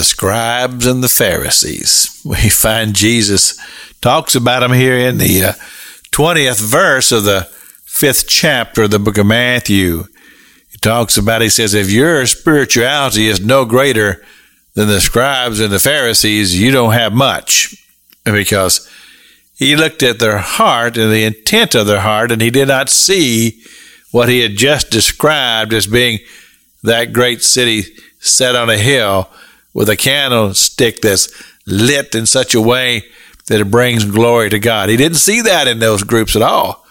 the scribes and the Pharisees. We find Jesus talks about them here in the uh, 20th verse of the fifth chapter of the book of Matthew. He talks about, he says, if your spirituality is no greater than the scribes and the Pharisees, you don't have much. Because he looked at their heart and the intent of their heart, and he did not see what he had just described as being that great city set on a hill with a candlestick that's lit in such a way that it brings glory to God. He didn't see that in those groups at all.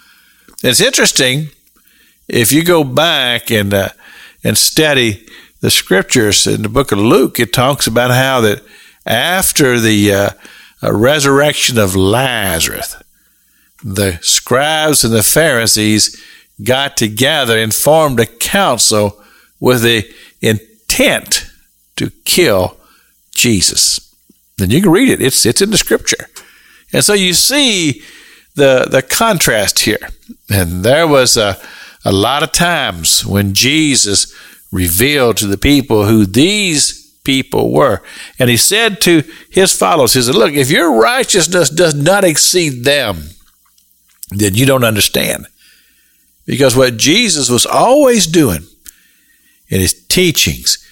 It's interesting if you go back and uh, and study the scriptures in the book of Luke. It talks about how that after the uh, resurrection of Lazarus, the scribes and the Pharisees got together and formed a council with the intent to kill Jesus. Then you can read it. It's it's in the scripture. And so you see the the contrast here. And there was a, a lot of times when Jesus revealed to the people who these people were. And he said to his followers, he said, Look, if your righteousness does not exceed them, then you don't understand. Because what Jesus was always doing in his teachings,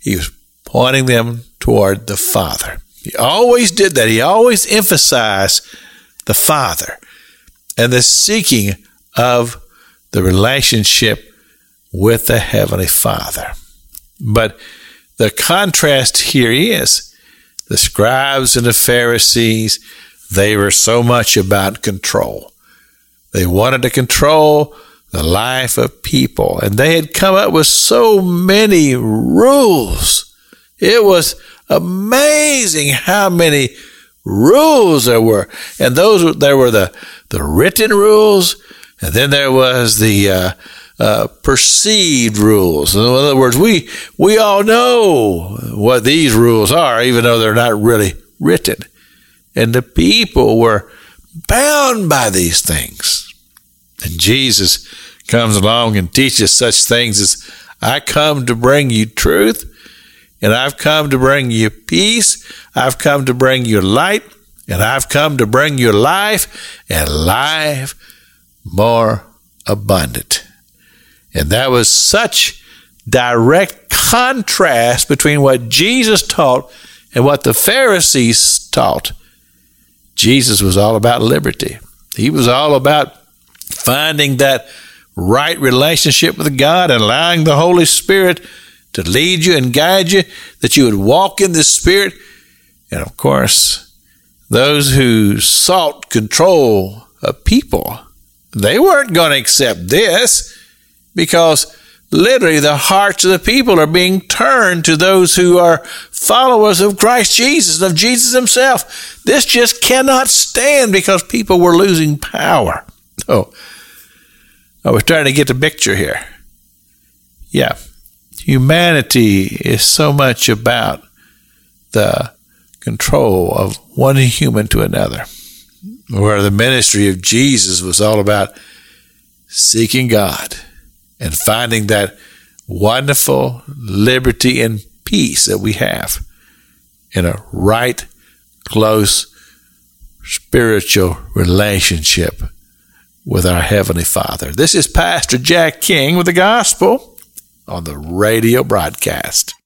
he was pointing them toward the Father. He always did that. He always emphasized the Father and the seeking of the relationship with the Heavenly Father. But the contrast here is the scribes and the Pharisees, they were so much about control. They wanted to control the life of people, and they had come up with so many rules. It was amazing how many rules there were. And those, there were the, the written rules, and then there was the, uh, uh, perceived rules. In other words, we we all know what these rules are, even though they're not really written. And the people were bound by these things. And Jesus comes along and teaches such things as I come to bring you truth, and I've come to bring you peace, I've come to bring you light, and I've come to bring you life, and life more abundant. And that was such direct contrast between what Jesus taught and what the Pharisees taught. Jesus was all about liberty. He was all about finding that right relationship with God and allowing the Holy Spirit to lead you and guide you, that you would walk in the Spirit. And of course, those who sought control of people, they weren't going to accept this because literally the hearts of the people are being turned to those who are followers of Christ Jesus, of Jesus himself. This just cannot stand because people were losing power. Oh, I was trying to get the picture here. Yeah, humanity is so much about the control of one human to another, where the ministry of Jesus was all about seeking God and finding that wonderful liberty and peace that we have in a right, close spiritual relationship with our Heavenly Father. This is Pastor Jack King with the Gospel on the radio broadcast.